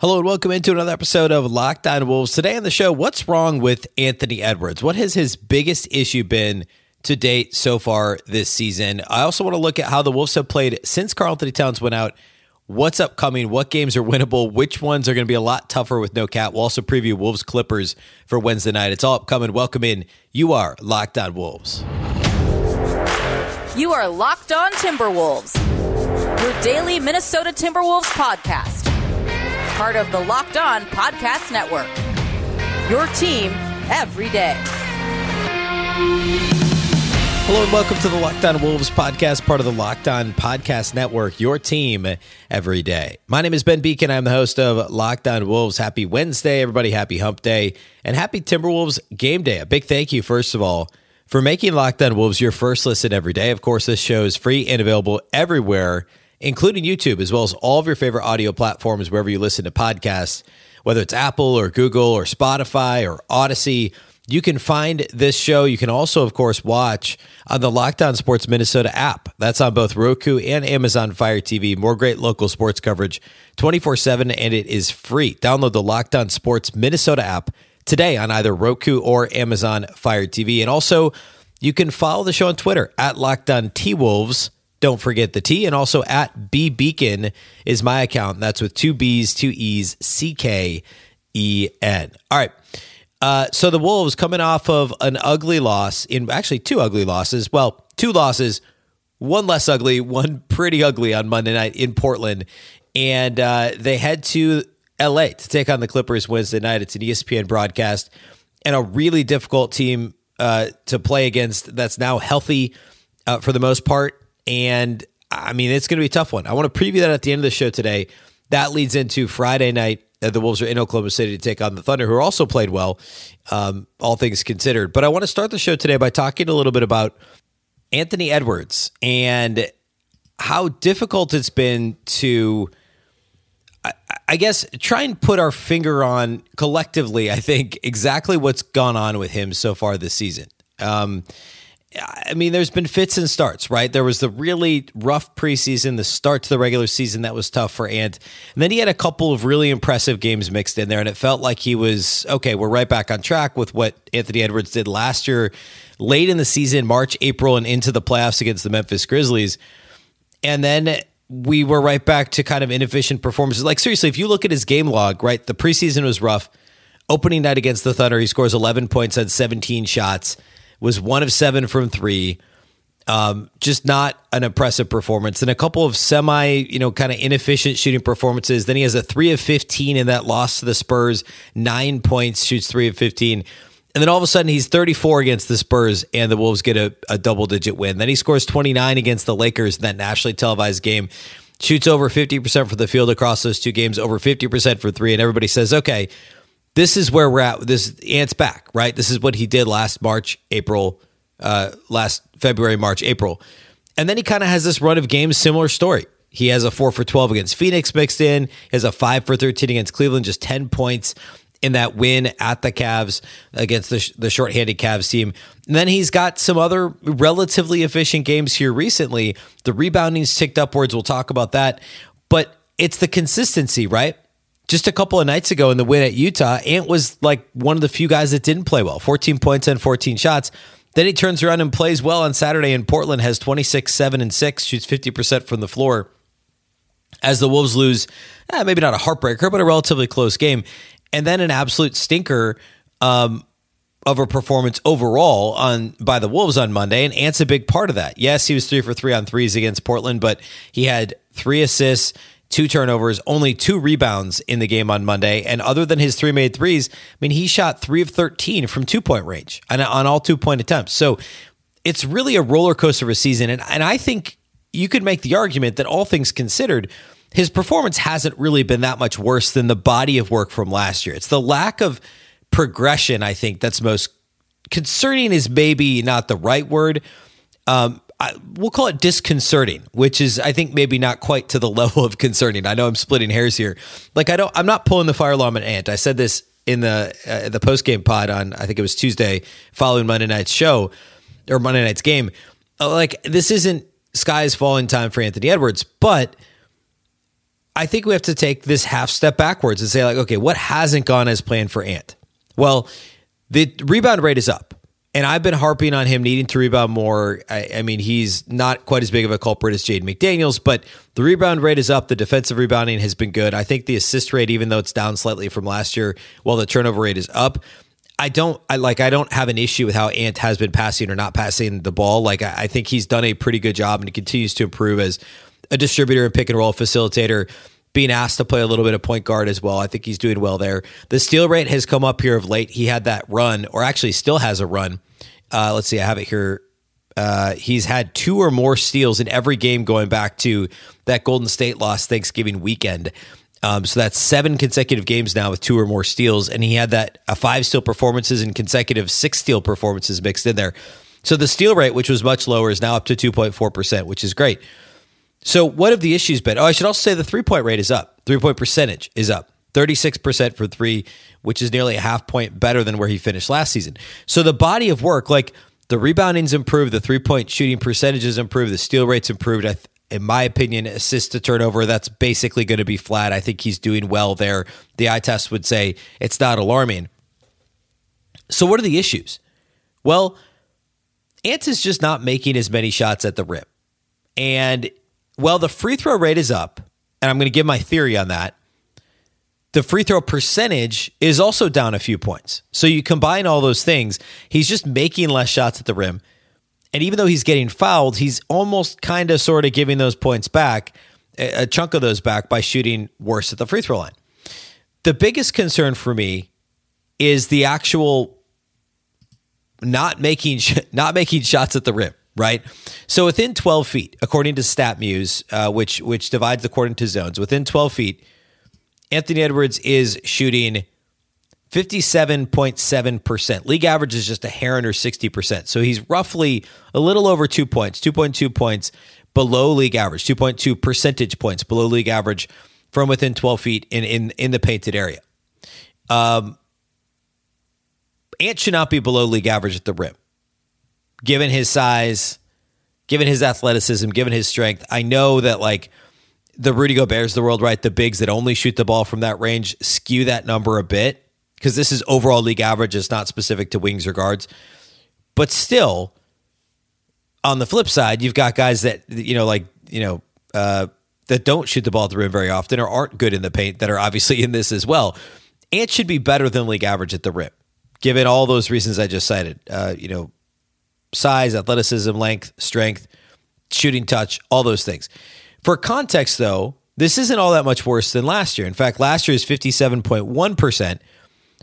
Hello and welcome into another episode of Locked On Wolves. Today on the show, what's wrong with Anthony Edwards? What has his biggest issue been to date so far this season? I also want to look at how the Wolves have played since Karl-Anthony Towns went out. What's upcoming? What games are winnable? Which ones are going to be a lot tougher with no cat? We'll also preview Wolves Clippers for Wednesday night. It's all upcoming. Welcome in. You are Locked On Wolves. You are Locked On Timberwolves, your daily Minnesota Timberwolves podcast part of the Locked On Podcast Network. Your team every day. Hello and welcome to the Locked On Wolves podcast, part of the Locked On Podcast Network, your team every day. My name is Ben Beecken. I'm the host of Locked On Wolves. Happy Wednesday, everybody. Happy Hump Day and happy Timberwolves Game Day. A big thank you, first of all, for making Locked On Wolves your first listen every day. Of course, this show is free and available everywhere including YouTube, as well as all of your favorite audio platforms wherever you listen to podcasts, whether it's Apple or Google or Spotify or Audacy. You can find this show. You can also, of course, watch on the Locked On Sports Minnesota app. That's on both Roku and Amazon Fire TV. More great local sports coverage 24 7, and it is free. Download the Locked On Sports Minnesota app today on either Roku or Amazon Fire TV. And also, you can follow the show on Twitter at Locked On T Wolves. Don't forget the T. And also at B Beecken is my account. That's with two B's, two E's, C K E N. All right. Uh, so the Wolves coming off of an ugly loss in actually two ugly losses. Well, two losses, one less ugly, one pretty ugly on Monday night in Portland. And uh, they head to LA to take on the Clippers Wednesday night. It's an ESPN broadcast and a really difficult team uh, to play against that's now healthy uh, for the most part and I mean, it's going to be a tough one. I want to preview that at the end of the show today. That leads into Friday night. The Wolves are in Oklahoma City to take on the Thunder, who also played well, um, all things considered. But I want to start the show today by talking a little bit about Anthony Edwards and how difficult it's been to, I, I guess, try and put our finger on collectively, I think, exactly what's gone on with him so far this season. Um, I mean, there's been fits and starts, right? There was the really rough preseason, the start to the regular season that was tough for Ant. And then he had a couple of really impressive games mixed in there, and it felt like he was okay, we're right back on track with what Anthony Edwards did last year, late in the season, March, April, and into the playoffs against the Memphis Grizzlies. And then we were right back to kind of inefficient performances. Like, seriously, if you look at his game log, right, the preseason was rough. Opening night against the Thunder, he scores 11 points on 17 shots was one of seven from three. Um, just not an impressive performance. And a couple of semi, you know, kind of inefficient shooting performances. Then he has a three of 15 in that loss to the Spurs, nine points, shoots three of 15. And then all of a sudden he's 34 against the Spurs and the Wolves get a, a double digit win. Then he scores 29 against the Lakers in that nationally televised game, shoots over 50% for the field across those two games, over 50% for three. And everybody says, okay, this is where we're at. This Ant's back, right? This is what he did last March, April, uh, last February, March, April. And then he kind of has this run of games, similar story. He has a four for 12 against Phoenix mixed in, he has a five for 13 against Cleveland, just 10 points in that win at the Cavs against the, the shorthanded Cavs team. And then he's got some other relatively efficient games here recently. The rebounding's ticked upwards. We'll talk about that. But it's the consistency, right? Just a couple of nights ago in the win at Utah, Ant was like one of the few guys that didn't play well 14 points and 14 shots. Then he turns around and plays well on Saturday in Portland, has 26, 7, and 6, shoots 50% from the floor. As the Wolves lose, eh, maybe not a heartbreaker, but a relatively close game. And then an absolute stinker um, of a performance overall on by the Wolves on Monday. And Ant's a big part of that. Yes, he was three for three on threes against Portland, but he had three assists, two turnovers, only two rebounds in the game on Monday. And other than his three made threes, I mean, he shot three of 13 from two point range and on all two point attempts. So it's really a roller coaster of a season. And, and I think you could make the argument that all things considered, his performance hasn't really been that much worse than the body of work from last year. It's the lack of progression, I think, that's most concerning, is maybe not the right word. Um, I, we'll call it disconcerting, which is I think maybe not quite to the level of concerning. I know I'm splitting hairs here. Like I don't, I'm not pulling the fire alarm at Ant. I said this in the uh, the post game pod on I think it was Tuesday following Monday night's show or Monday night's game. Uh, like this isn't skies falling time for Anthony Edwards, but I think we have to take this half step backwards and say, like, okay, what hasn't gone as planned for Ant? Well, the rebound rate is up. And I've been harping on him needing to rebound more. I, I, mean, he's not quite as big of a culprit as Jaden McDaniels, but the rebound rate is up. The defensive rebounding has been good. I think the assist rate, even though it's down slightly from last year, while the turnover rate is up, I don't I like I don't have an issue with how Ant has been passing or not passing the ball. Like I, I think he's done a pretty good job and he continues to improve as a distributor and pick and roll facilitator being asked to play a little bit of point guard as well. I think he's doing well there. The steal rate has come up here of late. He had that run, or actually still has a run. Uh, let's see, I have it here. Uh, he's had two or more steals in every game going back to that Golden State loss Thanksgiving weekend. Um, so that's seven consecutive games now with two or more steals, and he had that uh, five steal performances and consecutive six steal performances mixed in there. So the steal rate, which was much lower, is now up to two point four percent, which is great. So what have the issues been? Oh, I should also say the three point rate is up. Three point percentage is up. 36% for three, which is nearly a half point better than where he finished last season. So the body of work, like the rebounding's improved, the three point shooting percentages improved, the steal rates improved. I th- in my opinion, assist to turnover, that's basically going to be flat. I think he's doing well there. The eye test would say it's not alarming. So, what are the issues? Well, Ant is just not making as many shots at the rim. And well, the free throw rate is up, and I'm going to give my theory on that. The free throw percentage is also down a few points. So you combine all those things, he's just making less shots at the rim. And even though he's getting fouled, he's almost kind of sort of giving those points back, a chunk of those back by shooting worse at the free throw line. The biggest concern for me is the actual not making not making shots at the rim right? So within 12 feet, according to StatMuse, uh, which which divides according to zones, within 12 feet, Anthony Edwards is shooting 57.7%. League average is just a hair under 60%. So he's roughly a little over two points, 2.2 points below league average, 2.2 percentage points below league average from within 12 feet in, in, in the painted area. Um, Ant should not be below league average at the rim given his size, given his athleticism, given his strength. I know that like the Rudy Gobert's the world, right? The bigs that only shoot the ball from that range skew that number a bit because this is overall league average. It's not specific to wings or guards. But still, on the flip side, you've got guys that, you know, like, you know, uh, that don't shoot the ball at the rim very often or aren't good in the paint that are obviously in this as well. Ant should be better than league average at the rim, given all those reasons I just cited. Uh, you know, size, athleticism, length, strength, shooting touch, all those things. For context, though, this isn't all that much worse than last year. In fact, last year is 57.1%,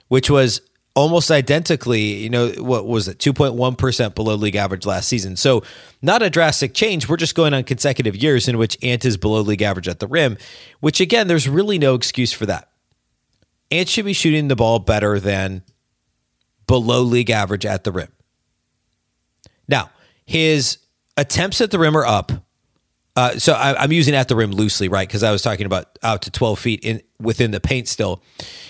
which was almost identically, you know, what was it, 2.1% below league average last season. So, not a drastic change. We're just going on consecutive years in which Ant is below league average at the rim, which again, there's really no excuse for that. Ant should be shooting the ball better than below league average at the rim. Now, his attempts at the rim are up. Uh, so I, am using at the rim loosely, right? Because I was talking about out to 12 feet in within the paint still.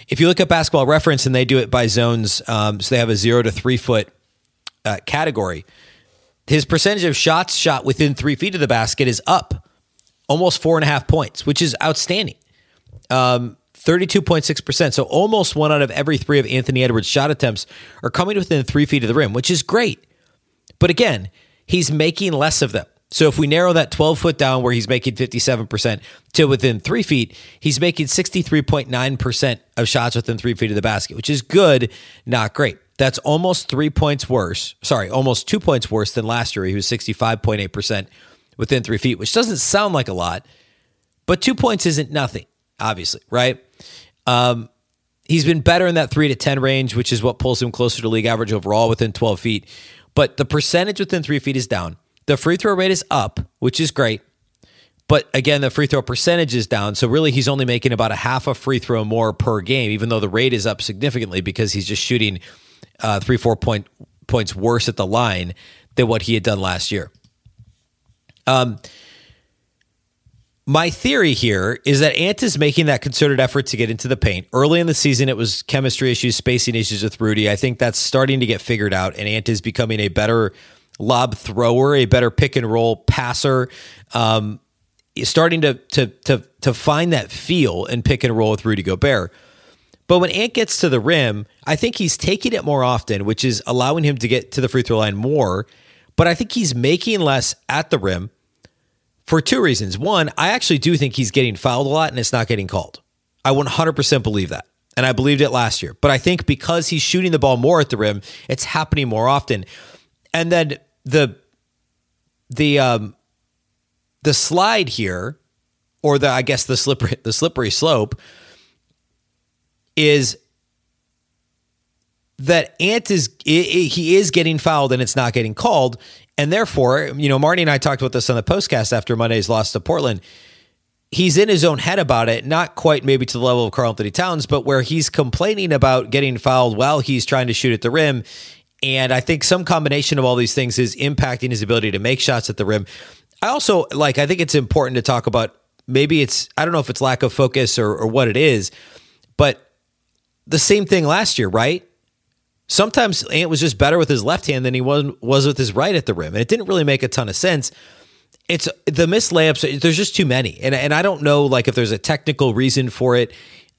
If you look at basketball reference and they do it by zones, um, so they have a zero to three foot uh, category, his percentage of shots shot within three feet of the basket is up almost four and a half points, which is outstanding. Um, 32.6%. So almost one out of every three of Anthony Edwards' shot attempts are coming within three feet of the rim, which is great. But again, he's making less of them. So if we narrow that 12 foot down where he's making 57% to within three feet, he's making 63.9% of shots within three feet of the basket, which is good, not great. That's almost three points worse. Sorry, almost two points worse than last year. He was 65.8% within three feet, which doesn't sound like a lot, but two points isn't nothing, obviously, right? Um, he's been better in that three to 10 range, which is what pulls him closer to league average overall within 12 feet. But the percentage within three feet is down. The free throw rate is up, which is great. But again, the free throw percentage is down. So really, he's only making about a half a free throw more per game, even though the rate is up significantly because he's just shooting uh, three, four point, points worse at the line than what he had done last year. Um, my theory here is that Ant is making that concerted effort to get into the paint. Early in the season, it was chemistry issues, spacing issues with Rudy. I think that's starting to get figured out, and Ant is becoming a better lob thrower, a better pick and roll passer. Um, starting to to to to find that feel and pick and roll with Rudy Gobert. But when Ant gets to the rim, I think he's taking it more often, which is allowing him to get to the free throw line more. But I think he's making less at the rim for two reasons. One, I actually do think he's getting fouled a lot and it's not getting called. I 100% believe that. And I believed it last year. But I think because he's shooting the ball more at the rim, it's happening more often. And then the the um the slide here or the I guess the slippery the slippery slope is that Ant is he is getting fouled and it's not getting called, and therefore, you know, Marty and I talked about this on the postcast after Monday's loss to Portland. He's in his own head about it, not quite maybe to the level of Karl-Anthony Towns, but where he's complaining about getting fouled while he's trying to shoot at the rim. And I think some combination of all these things is impacting his ability to make shots at the rim. I also like, I think it's important to talk about maybe it's, I don't know if it's lack of focus or, or what it is, but the same thing last year, right? Sometimes Ant was just better with his left hand than he was was with his right at the rim, and it didn't really make a ton of sense. It's the missed layups. There's just too many, and and I don't know like if there's a technical reason for it.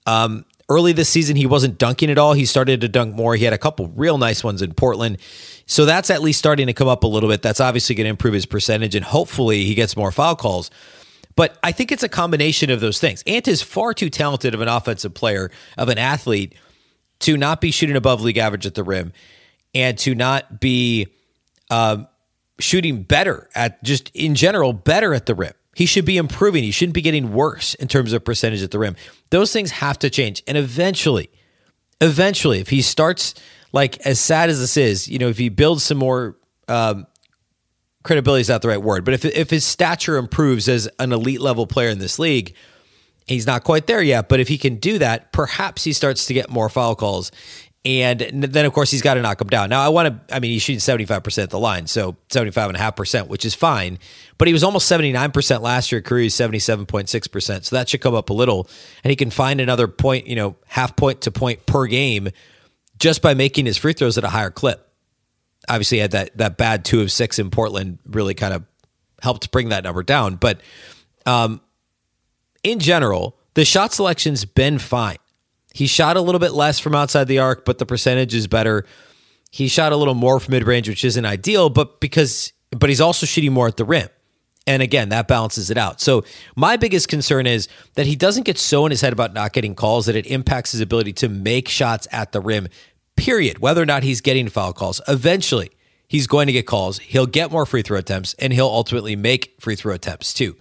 Um, early this season, he wasn't dunking at all. He started to dunk more. He had a couple real nice ones in Portland, so that's at least starting to come up a little bit. That's obviously going to improve his percentage, and hopefully he gets more foul calls. But I think it's a combination of those things. Ant is far too talented of an offensive player, of an athlete to not be shooting above league average at the rim and to not be uh, shooting better at just in general better at the rim. He should be improving. He shouldn't be getting worse in terms of percentage at the rim. Those things have to change. And eventually, eventually, if he starts like as sad as this is, you know, if he builds some more um, credibility is not the right word, but if if his stature improves as an elite level player in this league, He's not quite there yet, but if he can do that, perhaps he starts to get more foul calls. And then, of course, he's got to knock him down. Now, I want to, I mean, he's shooting 75% at the line, so 75.5%, which is fine. But he was almost 79% last year. Career 77.6%. So that should come up a little. And he can find another point, you know, half point to point per game just by making his free throws at a higher clip. Obviously, had that, that bad two of six in Portland really kind of helped bring that number down. But um, in general, the shot selection's been fine. He shot a little bit less from outside the arc, but the percentage is better. He shot a little more from mid range, which isn't ideal, but because but he's also shooting more at the rim. And again, that balances it out. So my biggest concern is that he doesn't get so in his head about not getting calls that it impacts his ability to make shots at the rim. Period. Whether or not he's getting foul calls, eventually he's going to get calls. He'll get more free throw attempts, and he'll ultimately make free throw attempts too.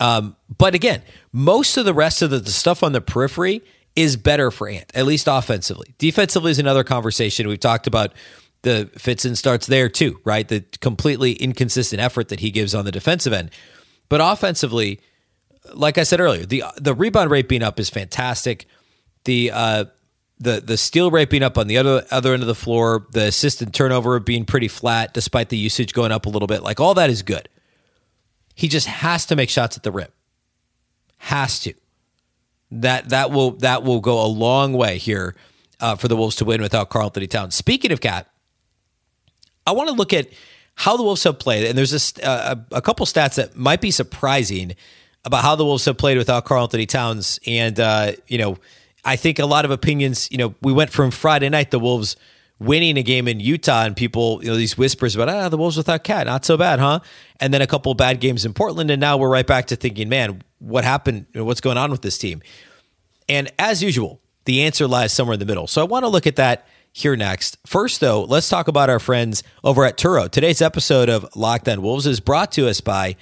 Um, but again, most of the rest of the, the stuff on the periphery is better for Ant, at least offensively. Defensively is another conversation. We've talked about the fits and starts there too, right? The completely inconsistent effort that he gives on the defensive end. But offensively, like I said earlier, the the rebound rate being up is fantastic. The uh, the the steal rate being up on the other other end of the floor, the assist and turnover being pretty flat despite the usage going up a little bit, like all that is good. He just has to make shots at the rim. Has to. That that will that will go a long way here uh, for the Wolves to win without Karl-Anthony Towns. Speaking of Cat, I want to look at how the Wolves have played, and there's a, uh, a, a couple stats that might be surprising about how the Wolves have played without Karl-Anthony Towns. And uh, you know, I think a lot of opinions. You know, we went from Friday night the Wolves winning a game in Utah and people, you know, these whispers about, ah, the Wolves without Cat, not so bad, huh? And then a couple bad games in Portland. And now we're right back to thinking, man, what happened? What's going on with this team? And as usual, the answer lies somewhere in the middle. So I want to look at that here next. First, though, let's talk about our friends over at Turo. Today's episode of Locked On Wolves is brought to us by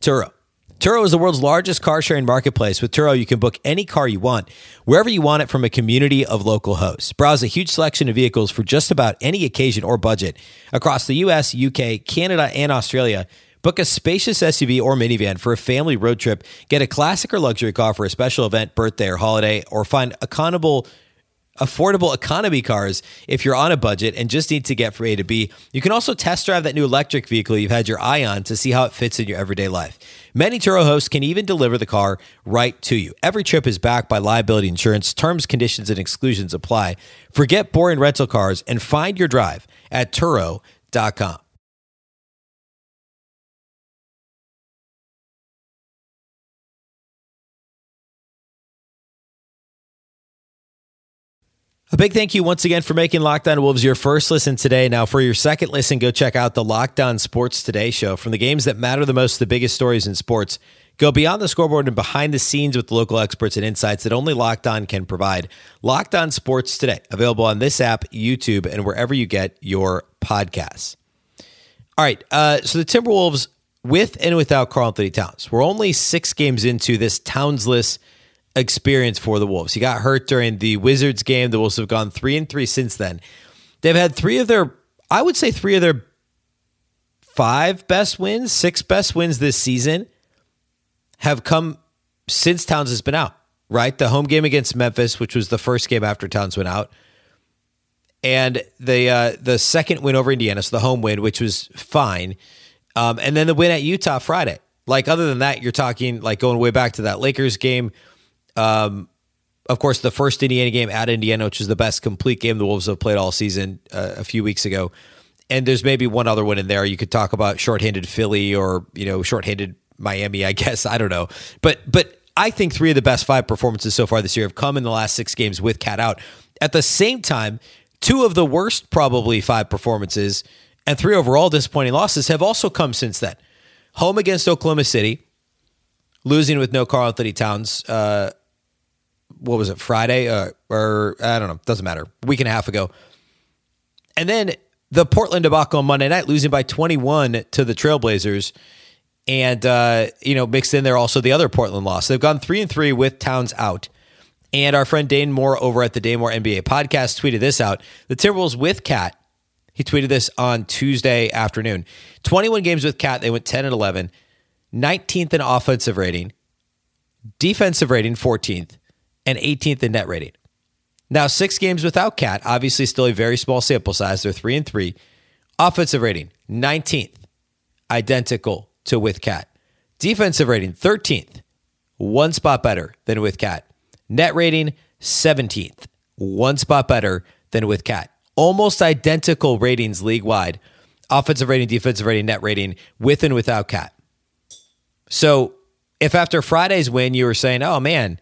Turo. Turo is the world's largest car sharing marketplace. With Turo, you can book any car you want, wherever you want it from a community of local hosts. Browse a huge selection of vehicles for just about any occasion or budget across the US, UK, Canada, and Australia. Book a spacious SUV or minivan for a family road trip. Get a classic or luxury car for a special event, birthday, or holiday, or find a accountable affordable economy cars if you're on a budget and just need to get from A to B. You can also test drive that new electric vehicle you've had your eye on to see how it fits in your everyday life. Many Turo hosts can even deliver the car right to you. Every trip is backed by liability insurance. Terms, conditions, and exclusions apply. Forget boring rental cars and find your drive at Turo.com. A big thank you once again for making Locked On Wolves your first listen today. Now, for your second listen, go check out the Locked On Sports Today show. From the games that matter the most, the biggest stories in sports, go beyond the scoreboard and behind the scenes with local experts and insights that only Locked On can provide. Locked On Sports Today, available on this app, YouTube, and wherever you get your podcasts. All right, uh, so the Timberwolves, with and without Karl Anthony Towns, we're only six games into this Townsless – experience for the Wolves. He got hurt during the Wizards game. The Wolves have gone three and three since then. They've had three of their, I would say, three of their five best wins, six best wins this season have come since Towns has been out. Right, the home game against Memphis, which was the first game after Towns went out, and the uh, the second win over Indiana, so the home win, which was fine, um, and then the win at Utah Friday. Like other than that, you're talking like going way back to that Lakers game um, of course, the first Indiana game at Indiana, which is the best complete game the Wolves have played all season uh, a few weeks ago. And there's maybe one other one in there. You could talk about shorthanded Philly or, you know, shorthanded Miami, I guess. I don't know. But, but I think three of the best five performances so far this year have come in the last six games with Cat out. At the same time, two of the worst, probably five performances and three overall disappointing losses have also come since then. Home against Oklahoma City, losing with no Karl Anthony Towns, uh, what was it Friday uh, or I don't know doesn't matter week and a half ago, and then the Portland debacle on Monday night, losing by 21 to the Trailblazers, and uh, you know mixed in there also the other Portland loss. They've gone three and three with Towns out. And our friend Dane Moore over at the Dane Moore NBA podcast tweeted this out. The Timberwolves with Cat. He tweeted this on Tuesday afternoon. 21 games with Cat. They went 10 and 11. 19th in offensive rating. Defensive rating 14th and 18th in net rating. Now, six games without Cat, obviously still a very small sample size. They're three and three. Offensive rating, 19th, identical to with Cat. Defensive rating, 13th, one spot better than with Cat. Net rating, 17th, one spot better than with Cat. Almost identical ratings league wide. Offensive rating, defensive rating, net rating with and without Cat. So if after Friday's win you were saying, oh man,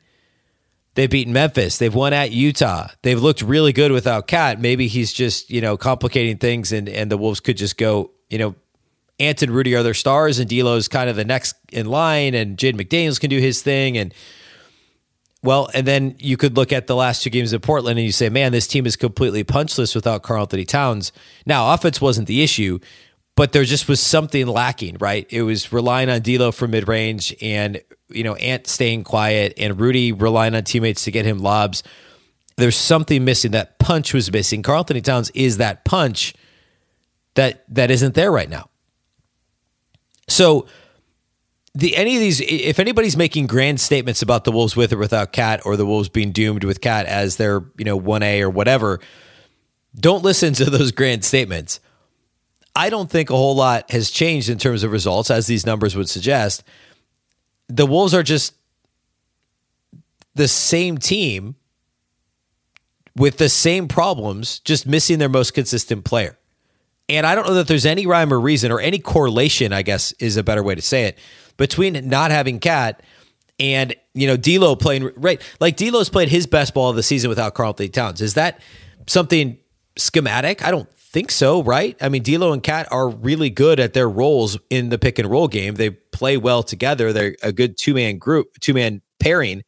They've beaten Memphis. They've won at Utah. They've looked really good without Cat. Maybe he's just, you know, complicating things and, and the Wolves could just go, you know, Ant and Rudy are their stars and D'Lo's kind of the next in line and Jaden McDaniels can do his thing. And well, and then you could look at the last two games in Portland and you say, man, this team is completely punchless without Karl Anthony Towns. Now, offense wasn't the issue, but there just was something lacking, right? It was relying on D'Lo for mid range and you know, Ant staying quiet and Rudy relying on teammates to get him lobs. There's something missing. That punch was missing. Karl Anthony Towns is that punch that that isn't there right now. So the any of these if anybody's making grand statements about the Wolves with or without Cat or the Wolves being doomed with Cat as their, you know, 1A or whatever, don't listen to those grand statements. I don't think a whole lot has changed in terms of results as these numbers would suggest the Wolves are just the same team with the same problems, just missing their most consistent player. And I don't know that there's any rhyme or reason or any correlation, I guess is a better way to say it, between not having Cat and, you know, D'Lo playing right. Like D'Lo's played his best ball of the season without Karl Anthony Towns. Is that something schematic? I don't think so, right? I mean, D'Lo and Cat are really good at their roles in the pick and roll game. They play well together. They're a good two man group, two man pairing.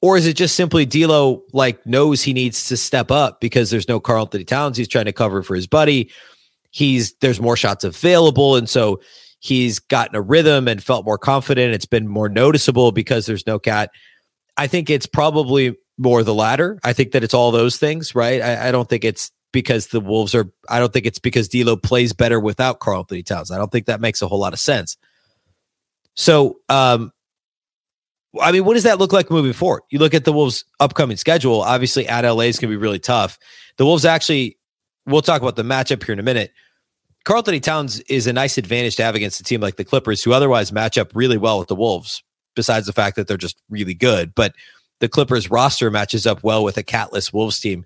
Or is it just simply D'Lo like knows he needs to step up because there's no Karl Anthony Towns? He's trying to cover for his buddy. He's there's more shots available, and so he's gotten a rhythm and felt more confident. It's been more noticeable because there's no cat. I think it's probably more the latter. I think that it's all those things, right? I, I don't think it's because the Wolves are. I don't think it's because D'Lo plays better without Karl Anthony Towns. I don't think that makes a whole lot of sense. So, um, I mean, what does that look like moving forward? You look at the Wolves' upcoming schedule. Obviously, at LA is going to be really tough. The Wolves actually. We'll talk about the matchup here in a minute. Karl Anthony Towns is a nice advantage to have against a team like the Clippers, who otherwise match up really well with the Wolves. Besides the fact that they're just really good, but the Clippers roster matches up well with a catless Wolves team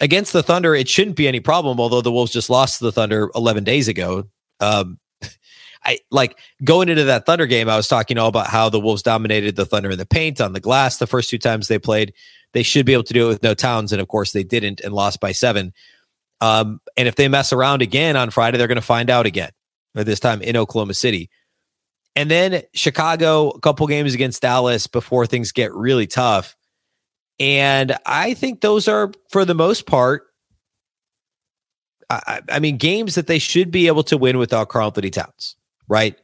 against the Thunder, it shouldn't be any problem. Although the Wolves just lost to the Thunder 11 days ago. Um, I like going into that Thunder game. I was talking all about how the Wolves dominated the Thunder in the paint on the glass the first two times they played. they should be able to do it with no Towns, and of course they didn't and lost by seven. Um, and if they mess around again on Friday, they're going to find out again. This time in Oklahoma City. And then Chicago, a couple games against Dallas before things get really tough. And I think those are, for the most part, I, I mean, games that they should be able to win without Karl-Anthony Towns, right?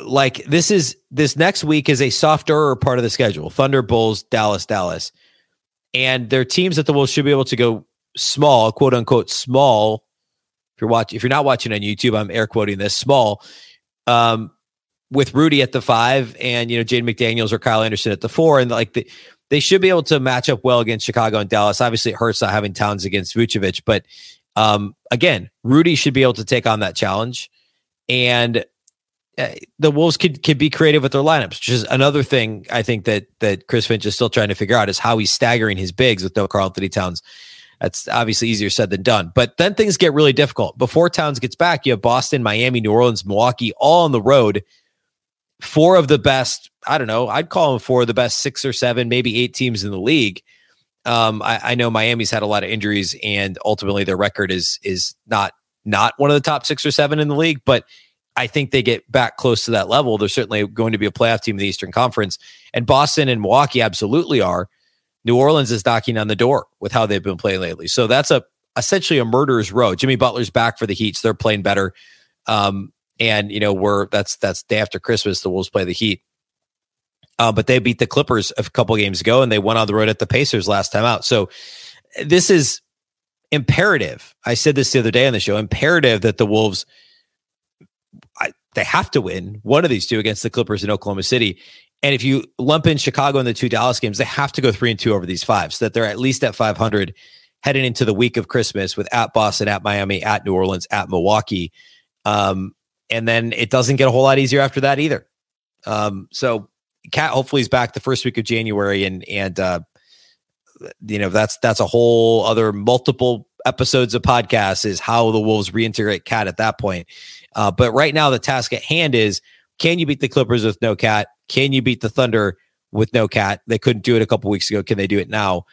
Like this is this next week is a softer part of the schedule. Thunder, Bulls, Dallas, Dallas. And their teams that the Wolves should be able to go small, quote unquote, small. If you're watching, if you're not watching on YouTube, I'm air quoting this small. Um, with Rudy at the five and you know Jaden McDaniels or Kyle Anderson at the four, and like the, they should be able to match up well against Chicago and Dallas. Obviously, it hurts not having Towns against Vucevic, but um, again, Rudy should be able to take on that challenge, and uh, the Wolves could could be creative with their lineups, which is another thing I think that that Chris Finch is still trying to figure out is how he's staggering his bigs with no Karl-Anthony Towns. That's obviously easier said than done. But then things get really difficult. Before Towns gets back, you have Boston, Miami, New Orleans, Milwaukee, all on the road. Four of the best, I don't know, I'd call them four of the best six or seven, maybe eight teams in the league. Um, I, I know Miami's had a lot of injuries, and ultimately their record is is not not one of the top six or seven in the league, but I think they get back close to that level. They're certainly going to be a playoff team in the Eastern Conference, and Boston and Milwaukee absolutely are. New Orleans is knocking on the door with how they've been playing lately. So that's a essentially a murderer's row. Jimmy Butler's back for the Heat. So they're playing better. Um, and you know, we're that's that's day after Christmas. The Wolves play the Heat. Uh, but they beat the Clippers a couple games ago, and they went on the road at the Pacers last time out. So this is imperative. I said this the other day on the show. Imperative that the Wolves, I, they have to win one of these two against the Clippers in Oklahoma City. And if you lump in Chicago in the two Dallas games, they have to go three and two over these five, so that they're at least at 500 heading into the week of Christmas with at Boston, at Miami, at New Orleans, at Milwaukee. Um, and then it doesn't get a whole lot easier after that either. Um, so Cat hopefully is back the first week of January, and and uh, you know that's that's a whole other multiple episodes of podcasts is how the Wolves reintegrate Cat at that point. Uh, but right now, the task at hand is can you beat the Clippers with no Cat? Can you beat the Thunder with no Cat? They couldn't do it a couple weeks ago. Can they do it now?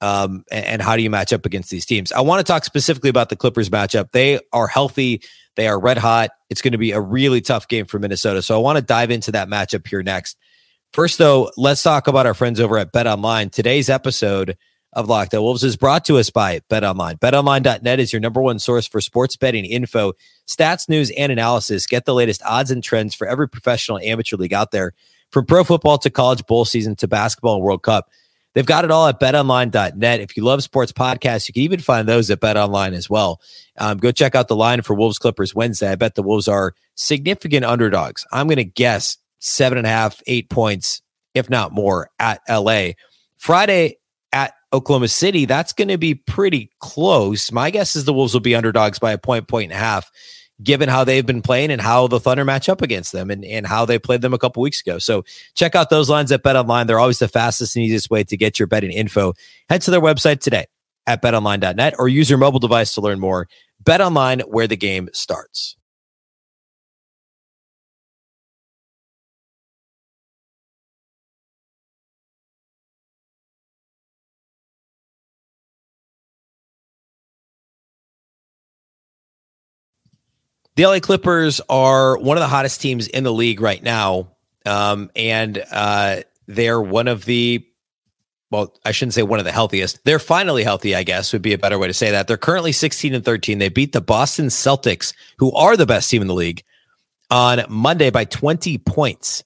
Um, and, and how do you match up against these teams? I want to talk specifically about the Clippers matchup. They are healthy. They are red hot. It's going to be a really tough game for Minnesota. So I want to dive into that matchup here next. First, though, let's talk about our friends over at Bet Online. Today's episode of Locked On Wolves is brought to us by Bet Online. BetOnline.net is your number one source for sports betting info, stats, news, and analysis. Get the latest odds and trends for every professional amateur league out there, from pro football to college bowl season to basketball and World Cup. They've got it all at betonline.net. If you love sports podcasts, you can even find those at betonline as well. Um, go check out the line for Wolves Clippers Wednesday. I bet the Wolves are significant underdogs. I'm going to guess seven and a half, eight points, if not more, at LA. Friday at Oklahoma City, that's going to be pretty close. My guess is the Wolves will be underdogs by a point, point and a half, given how they've been playing and how the Thunder match up against them and, and how they played them a couple weeks ago. So check out those lines at Bet Online. They're always the fastest and easiest way to get your betting info. Head to their website today at betonline.net or use your mobile device to learn more. Bet Online, where the game starts. The LA Clippers are one of the hottest teams in the league right now. Um, and uh, they're one of the, well, I shouldn't say one of the healthiest. They're finally healthy, I guess, would be a better way to say that. They're currently 16 and 13. They beat the Boston Celtics, who are the best team in the league, on Monday by 20 points.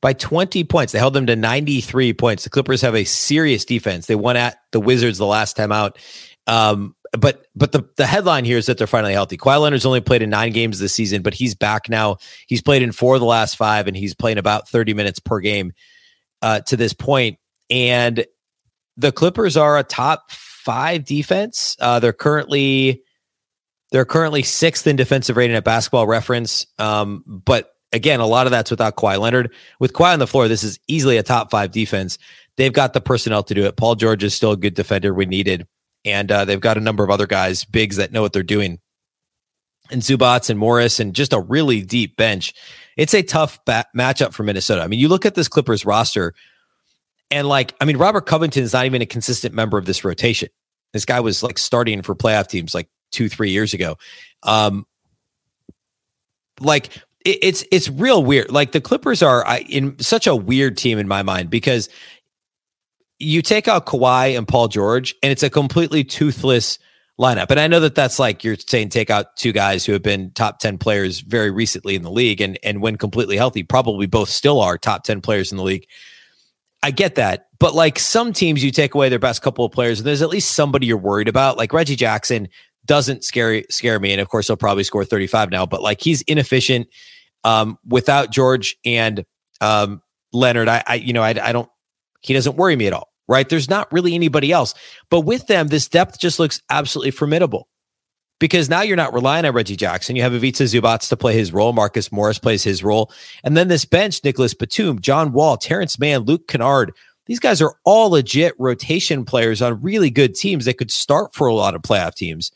By 20 points. They held them to 93 points. The Clippers have a serious defense. They won at the Wizards the last time out. Um, but but the, the headline here is that they're finally healthy. Kawhi Leonard's only played in nine games this season, but he's back now. He's played in four of the last five, and he's playing about 30 minutes per game uh, to this point. And the Clippers are a top five defense. Uh, they're currently they're currently sixth in defensive rating at Basketball Reference. Um, but again, a lot of that's without Kawhi Leonard. With Kawhi on the floor, this is easily a top five defense. They've got the personnel to do it. Paul George is still a good defender we needed and uh, they've got a number of other guys, bigs that know what they're doing, and Zubac and Morris, and just a really deep bench. It's a tough bat- matchup for Minnesota. I mean, you look at this Clippers roster. And like, I mean, Robert Covington is not even a consistent member of this rotation. This guy was like starting for playoff teams like two, three years ago. Um, like it, it's it's real weird. Like the Clippers are in such a weird team in my mind because you take out Kawhi and Paul George, and it's a completely toothless lineup. And I know that that's like you're saying take out two guys who have been top 10 players very recently in the league and and when completely healthy probably both still are top 10 players in the league. I get that. But like some teams you take away their best couple of players and there's at least somebody you're worried about. Like Reggie Jackson doesn't scare scare me and of course he'll probably score 35 now, but like he's inefficient um without George and um Leonard. I, I you know I I don't he doesn't worry me at all right? There's not really anybody else. But with them, this depth just looks absolutely formidable because now you're not relying on Reggie Jackson. You have Ivica Zubac to play his role. Marcus Morris plays his role. And then this bench, Nicolas Batum, John Wall, Terrence Mann, Luke Kennard. These guys are all legit rotation players on really good teams that could start for a lot of playoff teams.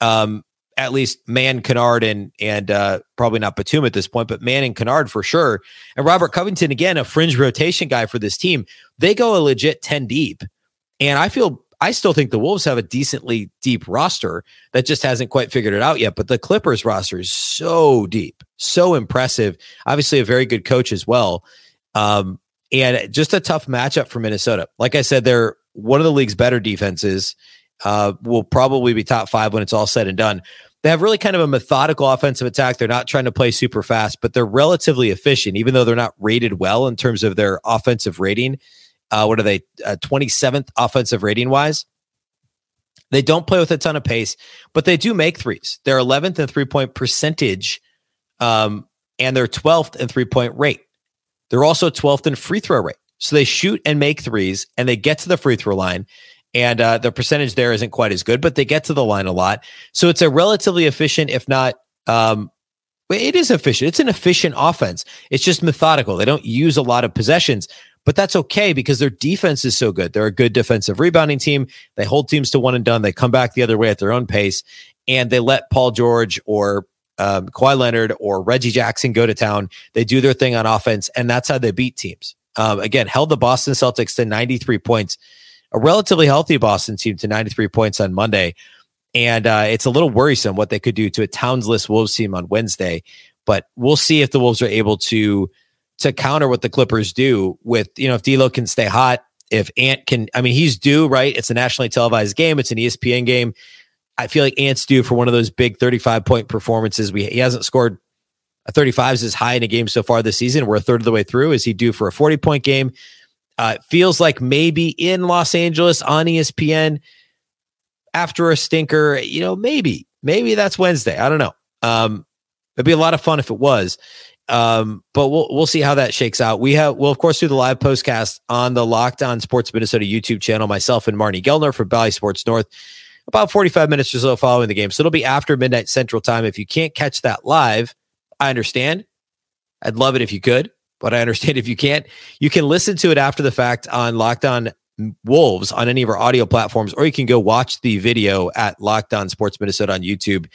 Um, at least Mann, Kennard, and and uh, probably not Batum at this point, but Mann and Kennard for sure. And Robert Covington, again, a fringe rotation guy for this team. They go a legit 10 deep. And I feel I still think the Wolves have a decently deep roster that just hasn't quite figured it out yet. But the Clippers roster is so deep, so impressive. Obviously, a very good coach as well. Um, and just a tough matchup for Minnesota. Like I said, they're one of the league's better defenses. Uh, will probably be top five when it's all said and done. They have really kind of a methodical offensive attack. They're not trying to play super fast, but they're relatively efficient, even though they're not rated well in terms of their offensive rating. Uh, what are they? Uh, 27th offensive rating wise. They don't play with a ton of pace, but they do make threes. They're 11th in three point percentage, um, and they're 12th in three point rate. They're also 12th in free throw rate. So they shoot and make threes, and they get to the free throw line and uh, the percentage there isn't quite as good, but they get to the line a lot. So it's a relatively efficient, if not, um, it is efficient. It's an efficient offense. It's just methodical. They don't use a lot of possessions, but that's okay because their defense is so good. They're a good defensive rebounding team. They hold teams to one and done. They come back the other way at their own pace, and they let Paul George or um, Kawhi Leonard or Reggie Jackson go to town. They do their thing on offense, and that's how they beat teams. Um, again, held the Boston Celtics to 93 points a relatively healthy Boston team to 93 points on Monday. And uh, it's a little worrisome what they could do to a Townsless Wolves team on Wednesday. But we'll see if the Wolves are able to to counter what the Clippers do with, you know, if D'Lo can stay hot, if Ant can, I mean, he's due, right? It's a nationally televised game. It's an ESPN game. I feel like Ant's due for one of those big 35 point performances. We he hasn't scored a 35 is his high in a game so far this season. We're a third of the way through. Is he due for a 40 point game? Uh, feels like maybe in Los Angeles on ESPN after a stinker, you know, maybe, maybe that's Wednesday. I don't know. Um, it'd be a lot of fun if it was. Um, but we'll we'll see how that shakes out. We have we'll of course do the live postcast on the Locked On Sports Minnesota YouTube channel. Myself and Marney Gellner for Bally Sports North, about forty five minutes or so following the game. So it'll be after midnight Central Time. If you can't catch that live, I understand. I'd love it if you could but I understand if you can't, you can listen to it after the fact on Locked On Wolves on any of our audio platforms, or you can go watch the video at Locked On Sports Minnesota on YouTube.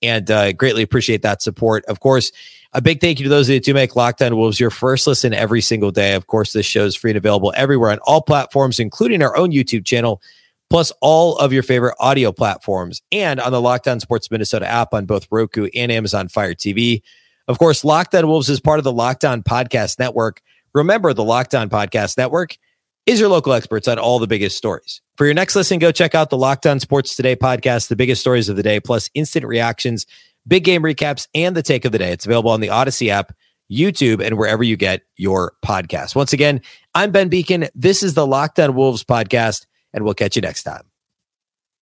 And uh, greatly appreciate that support. Of course, a big thank you to those that do make Locked On Wolves your first listen every single day. Of course, this show is free and available everywhere on all platforms, including our own YouTube channel, plus all of your favorite audio platforms, and on the Locked On Sports Minnesota app on both Roku and Amazon Fire TV. Of course, Locked On Wolves is part of the Locked On Podcast Network. Remember, the Locked On Podcast Network is your local experts on all the biggest stories. For your next listen, go check out the Locked On Sports Today podcast, the biggest stories of the day, plus instant reactions, big game recaps, and the take of the day. It's available on the Audacy app, YouTube, and wherever you get your podcast. Once again, I'm Ben Beecken. This is the Locked On Wolves podcast, and we'll catch you next time.